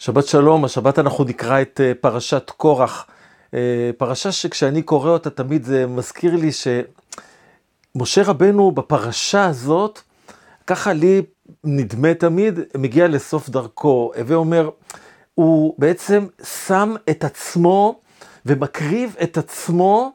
שבת שלום, השבת אנחנו נקרא את אה, פרשת קורח. אה, פרשה שכשאני קורא אותה תמיד זה מזכיר לי שמשה רבנו בפרשה הזאת, ככה לי נדמה תמיד, מגיע לסוף דרכו, הווה אומר, הוא בעצם שם את עצמו ומקריב את עצמו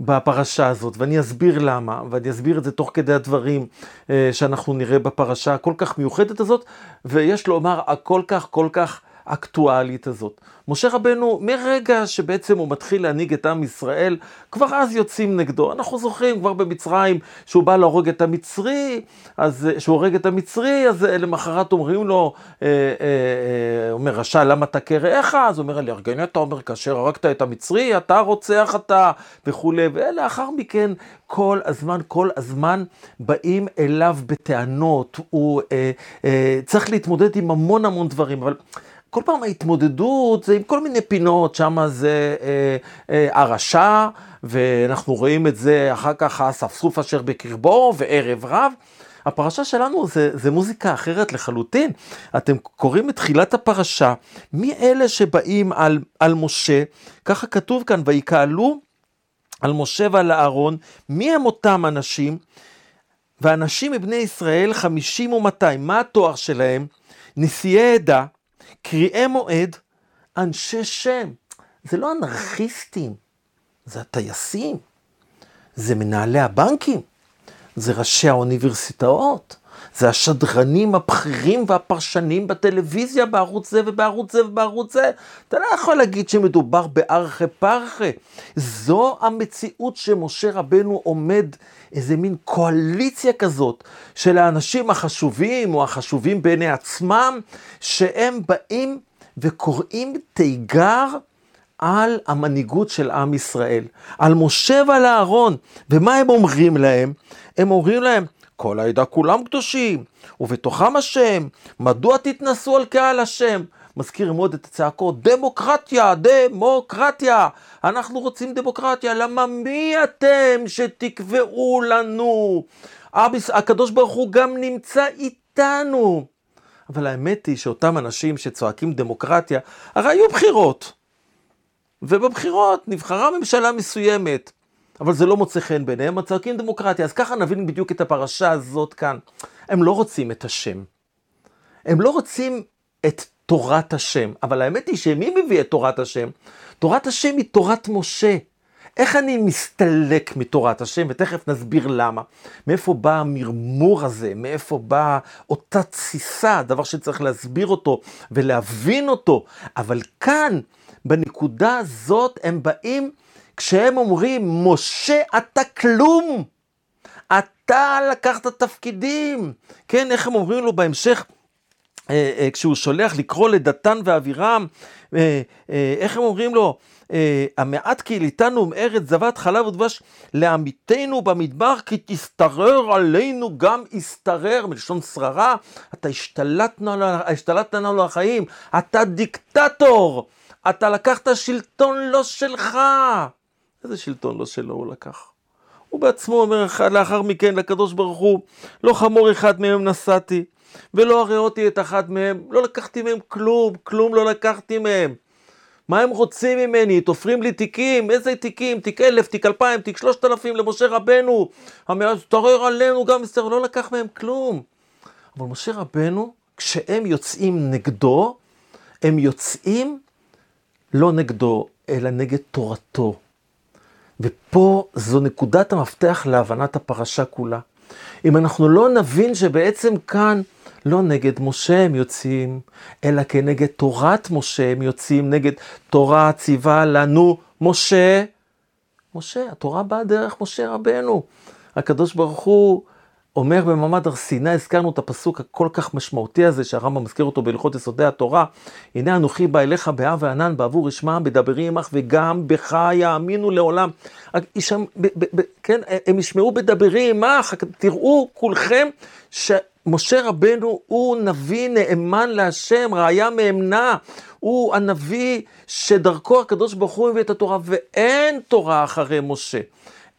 בפרשה הזאת, ואני אסביר למה, ואני אסביר את זה תוך כדי הדברים אה, שאנחנו נראה בפרשה הכל כך מיוחדת הזאת, ויש לומר הכל כך כל כך האקטואלית הזאת. משה רבנו, מרגע שבעצם הוא מתחיל להנהיג את עם ישראל, כבר אז יוצאים נגדו. אנחנו זוכרים כבר במצרים שהוא בא להורג את המצרי, אז שהוא הורג את המצרי, אז למחרת אומרים לו, אה, אה, אה, אומר רשע, למה אתה כרעך? אז אומר, על ירגני אתה אומר, כאשר הרגת את המצרי, אתה רוצח אתה, וכולי. ולאחר מכן, כל הזמן, כל הזמן באים אליו בטענות. הוא אה, אה, צריך להתמודד עם המון המון דברים, אבל... כל פעם ההתמודדות זה עם כל מיני פינות, שם זה אה, אה, הרשע, ואנחנו רואים את זה אחר כך האספסוף אשר בקרבו וערב רב. הפרשה שלנו זה, זה מוזיקה אחרת לחלוטין. אתם קוראים את תחילת הפרשה, מי אלה שבאים על, על משה, ככה כתוב כאן, ויקהלו על משה ועל אהרון, מי הם אותם אנשים? ואנשים מבני ישראל חמישים ומאתיים, מה התואר שלהם? נשיאי עדה, קריאי מועד, אנשי שם. זה לא אנרכיסטים, זה הטייסים, זה מנהלי הבנקים, זה ראשי האוניברסיטאות, זה השדרנים הבכירים והפרשנים בטלוויזיה, בערוץ זה ובערוץ זה ובערוץ זה. אתה לא יכול להגיד שמדובר בארכי פרחי. זו המציאות שמשה רבנו עומד, איזה מין קואליציה כזאת של האנשים החשובים או החשובים בעיני עצמם, שהם באים וקוראים תיגר על המנהיגות של עם ישראל, על משה ועל אהרון. ומה הם אומרים להם? הם אומרים להם, כל העדה כולם קדושים, ובתוכם השם, מדוע תתנסו על קהל השם? מזכיר מאוד את הצעקות, דמוקרטיה, דמוקרטיה, אנחנו רוצים דמוקרטיה, למה מי אתם שתקבעו לנו? הקדוש ברוך הוא גם נמצא איתנו. אבל האמת היא שאותם אנשים שצועקים דמוקרטיה, הרי היו בחירות. ובבחירות נבחרה ממשלה מסוימת. אבל זה לא מוצא חן בעיניהם, הצועקים דמוקרטיה. אז ככה נבין בדיוק את הפרשה הזאת כאן. הם לא רוצים את השם. הם לא רוצים את תורת השם, אבל האמת היא שמי מביא את תורת השם? תורת השם היא תורת משה. איך אני מסתלק מתורת השם, ותכף נסביר למה. מאיפה בא המרמור הזה, מאיפה באה אותה תסיסה, דבר שצריך להסביר אותו ולהבין אותו. אבל כאן, בנקודה הזאת, הם באים כשהם אומרים, משה, אתה כלום, אתה לקחת תפקידים. כן, איך הם אומרים לו בהמשך, אה, אה, כשהוא שולח לקרוא לדתן ואבירם, אה, איך הם אומרים לו, המעט קהיליתנו מארץ זבת חלב ודבש לעמיתנו במדבר כי תשתרר עלינו גם ישתרר. מלשון שררה אתה השתלטת לנו על החיים אתה דיקטטור אתה לקחת שלטון לא שלך איזה שלטון לא שלו הוא לקח? הוא בעצמו אומר לאחר מכן לקדוש ברוך הוא, לא חמור אחד מהם נשאתי, ולא הראותי את אחד מהם, לא לקחתי מהם כלום, כלום לא לקחתי מהם. מה הם רוצים ממני? תופרים לי תיקים, איזה תיקים? תיק אלף, תיק אלפיים, תיק שלושת אלפים למשה רבנו. תערער עלינו גם מסתר, לא לקח מהם כלום. אבל משה רבנו, כשהם יוצאים נגדו, הם יוצאים לא נגדו, אלא נגד תורתו. ופה זו נקודת המפתח להבנת הפרשה כולה. אם אנחנו לא נבין שבעצם כאן לא נגד משה הם יוצאים, אלא כנגד תורת משה הם יוצאים, נגד תורה ציווה לנו משה. משה, התורה באה דרך משה רבנו. הקדוש ברוך הוא אומר במעמד הר סיני, הזכרנו את הפסוק הכל כך משמעותי הזה, שהרמב"ם מזכיר אותו בהלכות יסודי התורה, הנה אנוכי בא אליך באב וענן בעבור ישמעם בדברי עמך וגם בך יאמינו לעולם. ישמע, ב, ב, ב, כן, הם ישמעו בדברי עמך, תראו כולכם שמשה רבנו הוא נביא נאמן להשם, ראיה מאמנה, הוא הנביא שדרכו הקדוש ברוך הוא מביא את התורה, ואין תורה אחרי משה.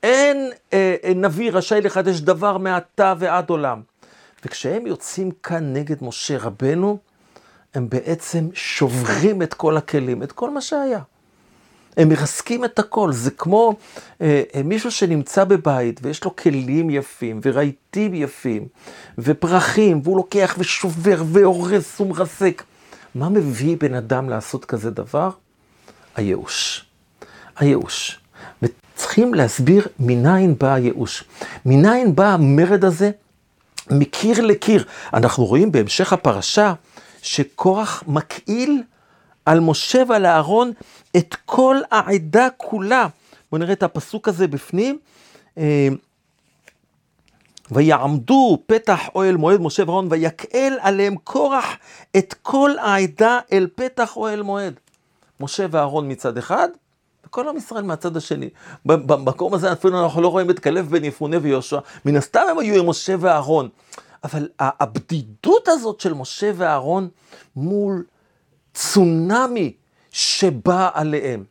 אין אה, אה, נביא רשאי לחדש דבר מעתה ועד עולם. וכשהם יוצאים כאן נגד משה רבנו, הם בעצם שוברים את כל הכלים, את כל מה שהיה. הם מרסקים את הכל, זה כמו אה, אה, מישהו שנמצא בבית ויש לו כלים יפים ורהיטים יפים ופרחים, והוא לוקח ושובר והורס ומרסק. מה מביא בן אדם לעשות כזה דבר? הייאוש. הייאוש. וצריכים להסביר מניין בא הייאוש. מניין בא המרד הזה מקיר לקיר. אנחנו רואים בהמשך הפרשה שקורח מקהיל על משה ועל אהרון את כל העדה כולה. בואו נראה את הפסוק הזה בפנים. אה, ויעמדו פתח אוהל מועד משה ואהרון ויקהל עליהם קורח את כל העדה אל פתח אוהל מועד. משה ואהרון מצד אחד, וכל עם ישראל מהצד השני. במקום הזה אפילו אנחנו לא רואים את כלב בן יפונה ויהושע, מן הסתם הם היו עם משה ואהרון. אבל הבדידות הזאת של משה ואהרון מול צונאמי שבא עליהם.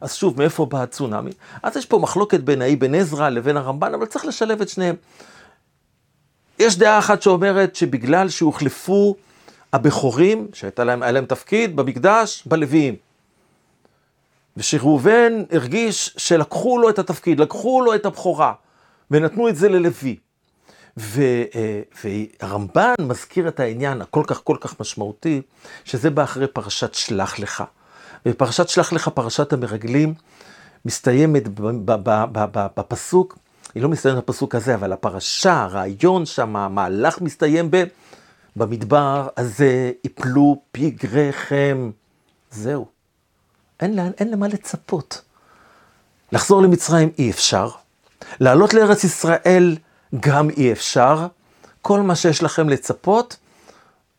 אז שוב, מאיפה בא הצונאמי? אז יש פה מחלוקת בין האבן עזרא לבין הרמב"ן, אבל צריך לשלב את שניהם. יש דעה אחת שאומרת שבגלל שהוחלפו הבכורים, שהייתה להם, להם תפקיד במקדש, בלוויים. ושראובן הרגיש שלקחו לו את התפקיד, לקחו לו את הבכורה, ונתנו את זה ללוי. אה, והרמב"ן מזכיר את העניין הכל כך כל כך משמעותי, שזה בא אחרי פרשת שלח לך. ופרשת שלח לך, פרשת המרגלים, מסתיימת בפסוק, היא לא מסתיימת בפסוק הזה, אבל הפרשה, הרעיון שם, המהלך מסתיים ב... במדבר הזה יפלו פגריכם. זהו. אין, לה, אין למה לצפות. לחזור למצרים אי אפשר. לעלות לארץ ישראל גם אי אפשר. כל מה שיש לכם לצפות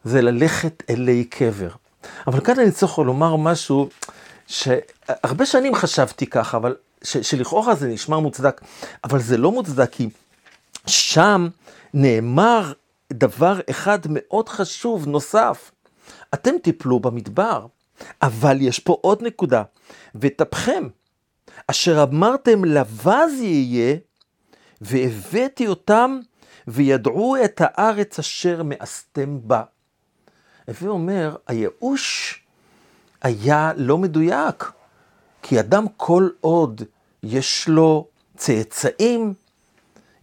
זה ללכת אלי קבר. אבל כאן אני צריך לומר משהו שהרבה שנים חשבתי ככה, אבל ש, שלכאורה זה נשמע מוצדק, אבל זה לא מוצדק, כי שם נאמר דבר אחד מאוד חשוב נוסף. אתם תיפלו במדבר, אבל יש פה עוד נקודה, וטפכם, אשר אמרתם לבז יהיה, והבאתי אותם, וידעו את הארץ אשר מאסתם בה. הווה אומר, הייאוש היה לא מדויק, כי אדם כל עוד יש לו צאצאים,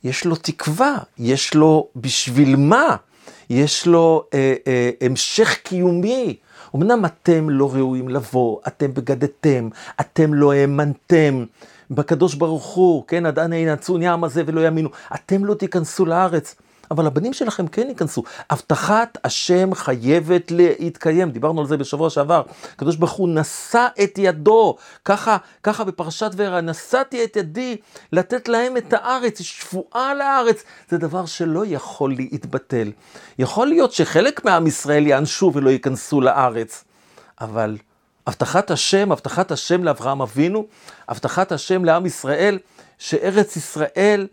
יש לו תקווה, יש לו בשביל מה, יש לו אה, אה, המשך קיומי. אמנם אתם לא ראויים לבוא, אתם בגדתם, אתם לא האמנתם בקדוש ברוך הוא, כן, עד אנה ינצון ים הזה ולא יאמינו, אתם לא תיכנסו לארץ. אבל הבנים שלכם כן ייכנסו. הבטחת השם חייבת להתקיים, דיברנו על זה בשבוע שעבר. הקדוש ברוך הוא נשא את ידו, ככה, ככה בפרשת ורה, נשאתי את ידי לתת להם את הארץ, היא שבועה לארץ. זה דבר שלא יכול להתבטל. יכול להיות שחלק מעם ישראל יענשו ולא ייכנסו לארץ, אבל הבטחת השם, הבטחת השם לאברהם אבינו, הבטחת השם לעם ישראל, שארץ ישראל,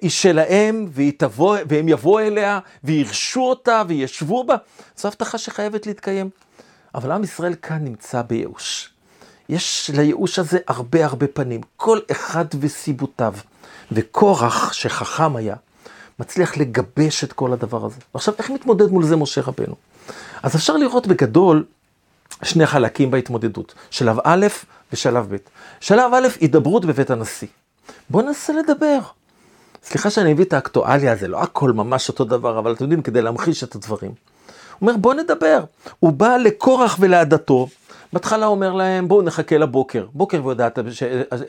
היא שלהם, והיא תבוא, והם יבואו אליה, וירשו אותה, וישבו בה. זו הבטחה שחייבת להתקיים. אבל עם ישראל כאן נמצא בייאוש. יש לייאוש הזה הרבה הרבה פנים, כל אחד וסיבותיו. וקורח, שחכם היה, מצליח לגבש את כל הדבר הזה. ועכשיו, איך מתמודד מול זה משה רבנו? אז אפשר לראות בגדול שני חלקים בהתמודדות, שלב א' ושלב ב'. שלב א', הידברות בבית הנשיא. בואו ננסה לדבר. סליחה שאני אביא את האקטואליה, זה לא הכל ממש אותו דבר, אבל אתם יודעים, כדי להמחיש את הדברים. הוא אומר, בוא נדבר. הוא בא לקורח ולעדתו, בהתחלה אומר להם, בואו נחכה לבוקר. בוקר ויודעת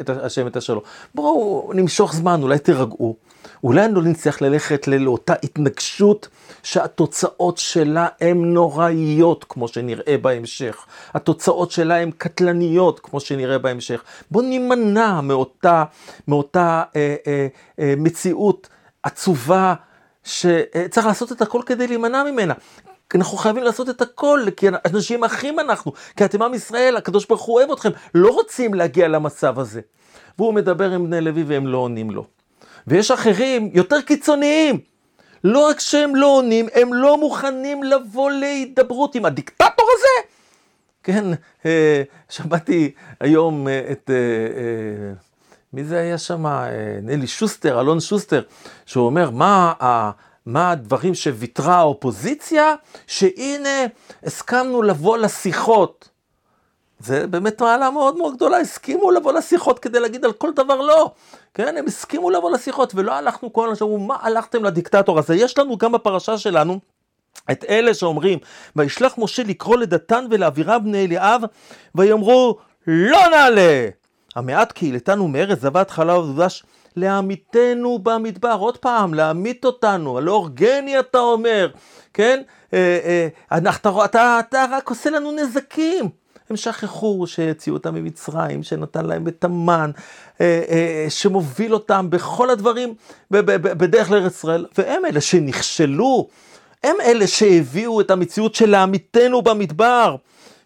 את השם את השלום. בואו נמשוך זמן, אולי תירגעו. אולי לא נצטרך ללכת לאותה התנגשות שהתוצאות שלה הן נוראיות, כמו שנראה בהמשך. התוצאות שלה הן קטלניות, כמו שנראה בהמשך. בואו נימנע מאותה, מאותה אה, אה, אה, מציאות עצובה, שצריך לעשות את הכל כדי להימנע ממנה. אנחנו חייבים לעשות את הכל, כי אנשים אחים אנחנו, כי אתם עם ישראל, הקדוש ברוך הוא אוהב אתכם, לא רוצים להגיע למצב הזה. והוא מדבר עם בני לוי והם לא עונים לו. ויש אחרים יותר קיצוניים. לא רק שהם לא עונים, הם לא מוכנים לבוא להידברות עם הדיקטטור הזה. כן, אה, שמעתי היום אה, את, אה, מי זה היה שם? נלי שוסטר, אלון שוסטר, שהוא אומר, מה מה הדברים שוויתרה האופוזיציה? שהנה, הסכמנו לבוא לשיחות. זה באמת מעלה מאוד מאוד גדולה, הסכימו לבוא לשיחות כדי להגיד על כל דבר לא. כן, הם הסכימו לבוא לשיחות, ולא הלכנו כל הזמן, שאמרו, מה הלכתם לדיקטטור הזה? יש לנו גם בפרשה שלנו, את אלה שאומרים, וישלח משה לקרוא לדתן ולאבירם בני אליאב, ויאמרו, לא נעלה! המעט קהילתנו מארץ זבת חלב ודבש, לעמיתנו במדבר, עוד פעם, להמית אותנו, הלא אורגני אתה אומר, כן? אה, אה, אתה, אתה, אתה רק עושה לנו נזקים. הם שכחו שהציעו אותם ממצרים, שנתן להם את המן, אה, אה, שמוביל אותם בכל הדברים בדרך לארץ ישראל, והם אלה שנכשלו, הם אלה שהביאו את המציאות של לעמיתנו במדבר,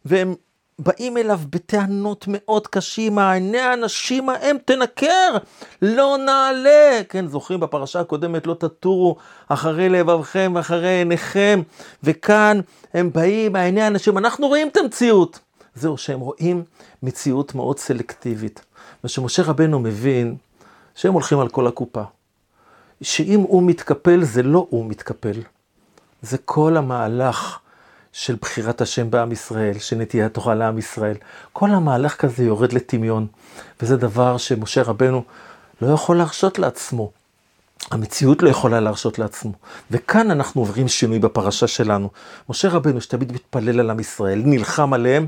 והם באים אליו בטענות מאוד קשים, העיני האנשים ההם תנקר, לא נעלה. כן, זוכרים בפרשה הקודמת, לא תטורו אחרי לבבכם ואחרי עיניכם, וכאן הם באים, העיני האנשים, אנחנו רואים את המציאות. זהו, שהם רואים מציאות מאוד סלקטיבית. ושמשה רבנו מבין שהם הולכים על כל הקופה. שאם הוא מתקפל, זה לא הוא מתקפל. זה כל המהלך של בחירת השם בעם ישראל, של נטיית תורה לעם ישראל. כל המהלך כזה יורד לטמיון, וזה דבר שמשה רבנו לא יכול להרשות לעצמו. המציאות לא יכולה להרשות לעצמו. וכאן אנחנו עוברים שינוי בפרשה שלנו. משה רבנו, שתמיד מתפלל על עם ישראל, נלחם עליהם,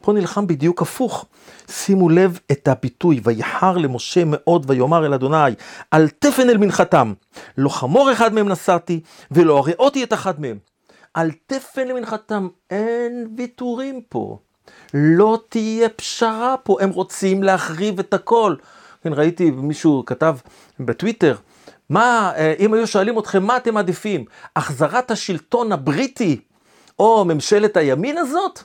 פה נלחם בדיוק הפוך. שימו לב את הביטוי, ויחר למשה מאוד ויאמר אל אדוני, אל תפן אל מנחתם, לא חמור אחד מהם נסעתי, ולא הראותי את אחד מהם. אל תפן למנחתם, אין ויתורים פה. לא תהיה פשרה פה, הם רוצים להחריב את הכל. כן, ראיתי מישהו כתב בטוויטר, מה, אה, אם היו שואלים אתכם מה אתם מעדיפים, החזרת השלטון הבריטי או ממשלת הימין הזאת?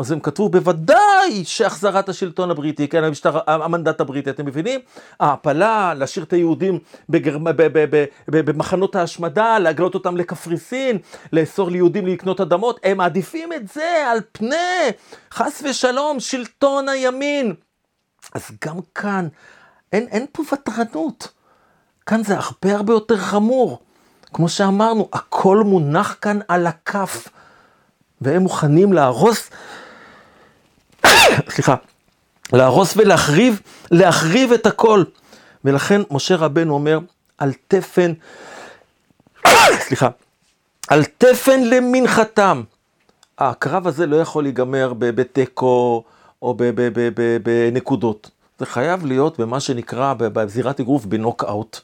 אז הם כתבו בוודאי שהחזרת השלטון הבריטי, כן, המשטר, המנדט הבריטי, אתם מבינים? ההעפלה, להשאיר את היהודים בגר... במחנות ההשמדה, להגלות אותם לקפריסין, לאסור ליהודים לקנות אדמות, הם מעדיפים את זה על פני, חס ושלום, שלטון הימין. אז גם כאן, אין, אין פה ותרנות. כאן זה הרבה הרבה יותר חמור. כמו שאמרנו, הכל מונח כאן על הכף. והם מוכנים להרוס סליחה, להרוס ולהחריב, להחריב את הכל. ולכן משה רבנו אומר, על תפן, סליחה, על תפן למנחתם. הקרב הזה לא יכול להיגמר בתיקו או בנקודות. זה חייב להיות במה שנקרא בזירת אגרוף בנוקאוט.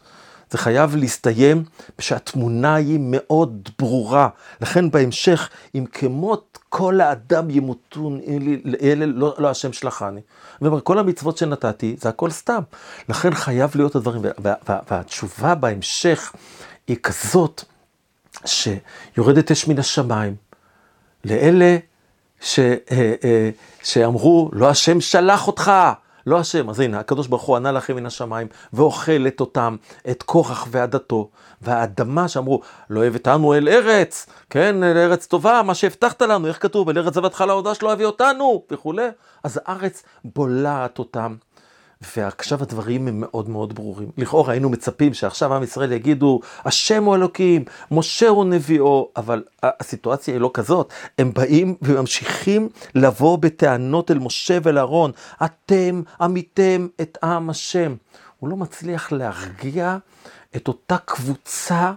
זה חייב להסתיים שהתמונה היא מאוד ברורה. לכן בהמשך, אם כמות כל האדם ימותון, אלה לא, לא השם שלחני. ואומר, כל המצוות שנתתי, זה הכל סתם. לכן חייב להיות הדברים, וה, וה, והתשובה בהמשך היא כזאת, שיורדת אש מן השמיים, לאלה ש, אה, אה, שאמרו, לא השם שלח אותך, לא השם. אז הנה, הקדוש ברוך הוא ענה לכם מן השמיים, ואוכלת אותם, את קורח ועדתו, והאדמה שאמרו, לא הבאתנו אל ארץ, כן, אל ארץ טובה, מה שהבטחת לנו, איך כתוב, אל ארץ זבתך לעודה שלא הביא אותנו, וכולי. אז הארץ בולעת אותם. ועכשיו הדברים הם מאוד מאוד ברורים. לכאורה היינו מצפים שעכשיו עם ישראל יגידו, השם הוא אלוקים, משה הוא נביאו, אבל הסיטואציה היא לא כזאת. הם באים וממשיכים לבוא בטענות אל משה ולאהרון, אתם עמיתם את עם השם. הוא לא מצליח להרגיע את אותה קבוצה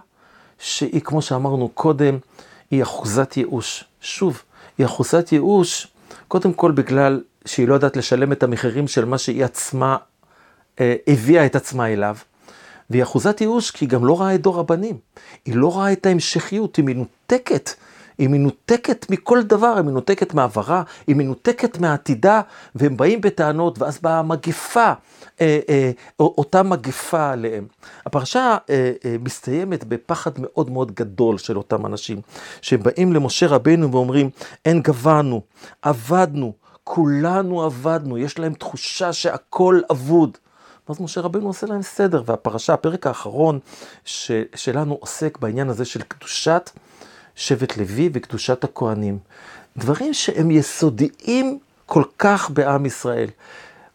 שהיא, כמו שאמרנו קודם, היא אחוזת ייאוש. שוב, היא אחוזת ייאוש, קודם כל בגלל שהיא לא יודעת לשלם את המחירים של מה שהיא עצמה אה, הביאה את עצמה אליו. והיא אחוזת ייאוש כי היא גם לא ראה את דור הבנים. היא לא ראה את ההמשכיות, היא מנותקת. היא מנותקת מכל דבר, היא מנותקת מעברה, היא מנותקת מעתידה, והם באים בטענות, ואז באה המגפה, אה, אה, אותה מגפה עליהם. הפרשה אה, אה, מסתיימת בפחד מאוד מאוד גדול של אותם אנשים, שהם באים למשה רבנו ואומרים, אין גבנו, עבדנו, כולנו עבדנו, יש להם תחושה שהכל אבוד. ואז משה רבנו עושה להם סדר, והפרשה, הפרק האחרון ש, שלנו עוסק בעניין הזה של קדושת שבט לוי וקדושת הכוהנים. דברים שהם יסודיים כל כך בעם ישראל.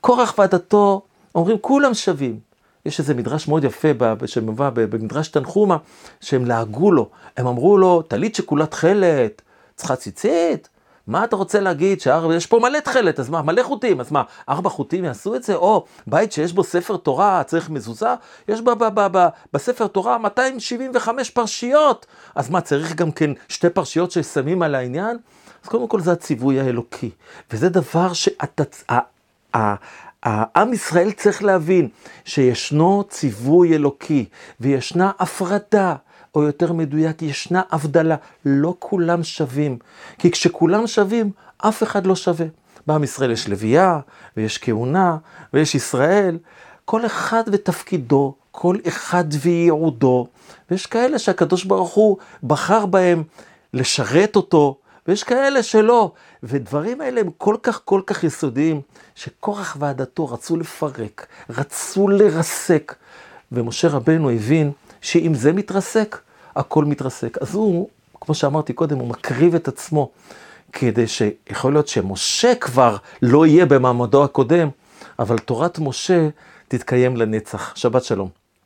קורח ועדתו אומרים כולם שווים. יש איזה מדרש מאוד יפה שמובא במדרש תנחומה, שהם לעגו לו, הם אמרו לו, טלית שכולה תכלת, צריכה ציצית? מה אתה רוצה להגיד? שיש פה מלא תכלת, אז מה, מלא חוטים, אז מה, ארבע חוטים יעשו את זה? או בית שיש בו ספר תורה, צריך מזוזה? יש ב- ב- ב- ב- בספר תורה 275 פרשיות, אז מה, צריך גם כן שתי פרשיות ששמים על העניין? אז קודם כל זה הציווי האלוקי, וזה דבר שאתה... העם ישראל צריך להבין שישנו ציווי אלוקי וישנה הפרדה, או יותר מדויק, ישנה הבדלה. לא כולם שווים, כי כשכולם שווים, אף אחד לא שווה. בעם ישראל יש לוויה, ויש כהונה, ויש ישראל, כל אחד ותפקידו, כל אחד וייעודו, ויש כאלה שהקדוש ברוך הוא בחר בהם לשרת אותו, ויש כאלה שלא. ודברים האלה הם כל כך כל כך יסודיים, שקורח ועדתו רצו לפרק, רצו לרסק. ומשה רבנו הבין שאם זה מתרסק, הכל מתרסק. אז הוא, כמו שאמרתי קודם, הוא מקריב את עצמו, כדי שיכול להיות שמשה כבר לא יהיה במעמדו הקודם, אבל תורת משה תתקיים לנצח. שבת שלום.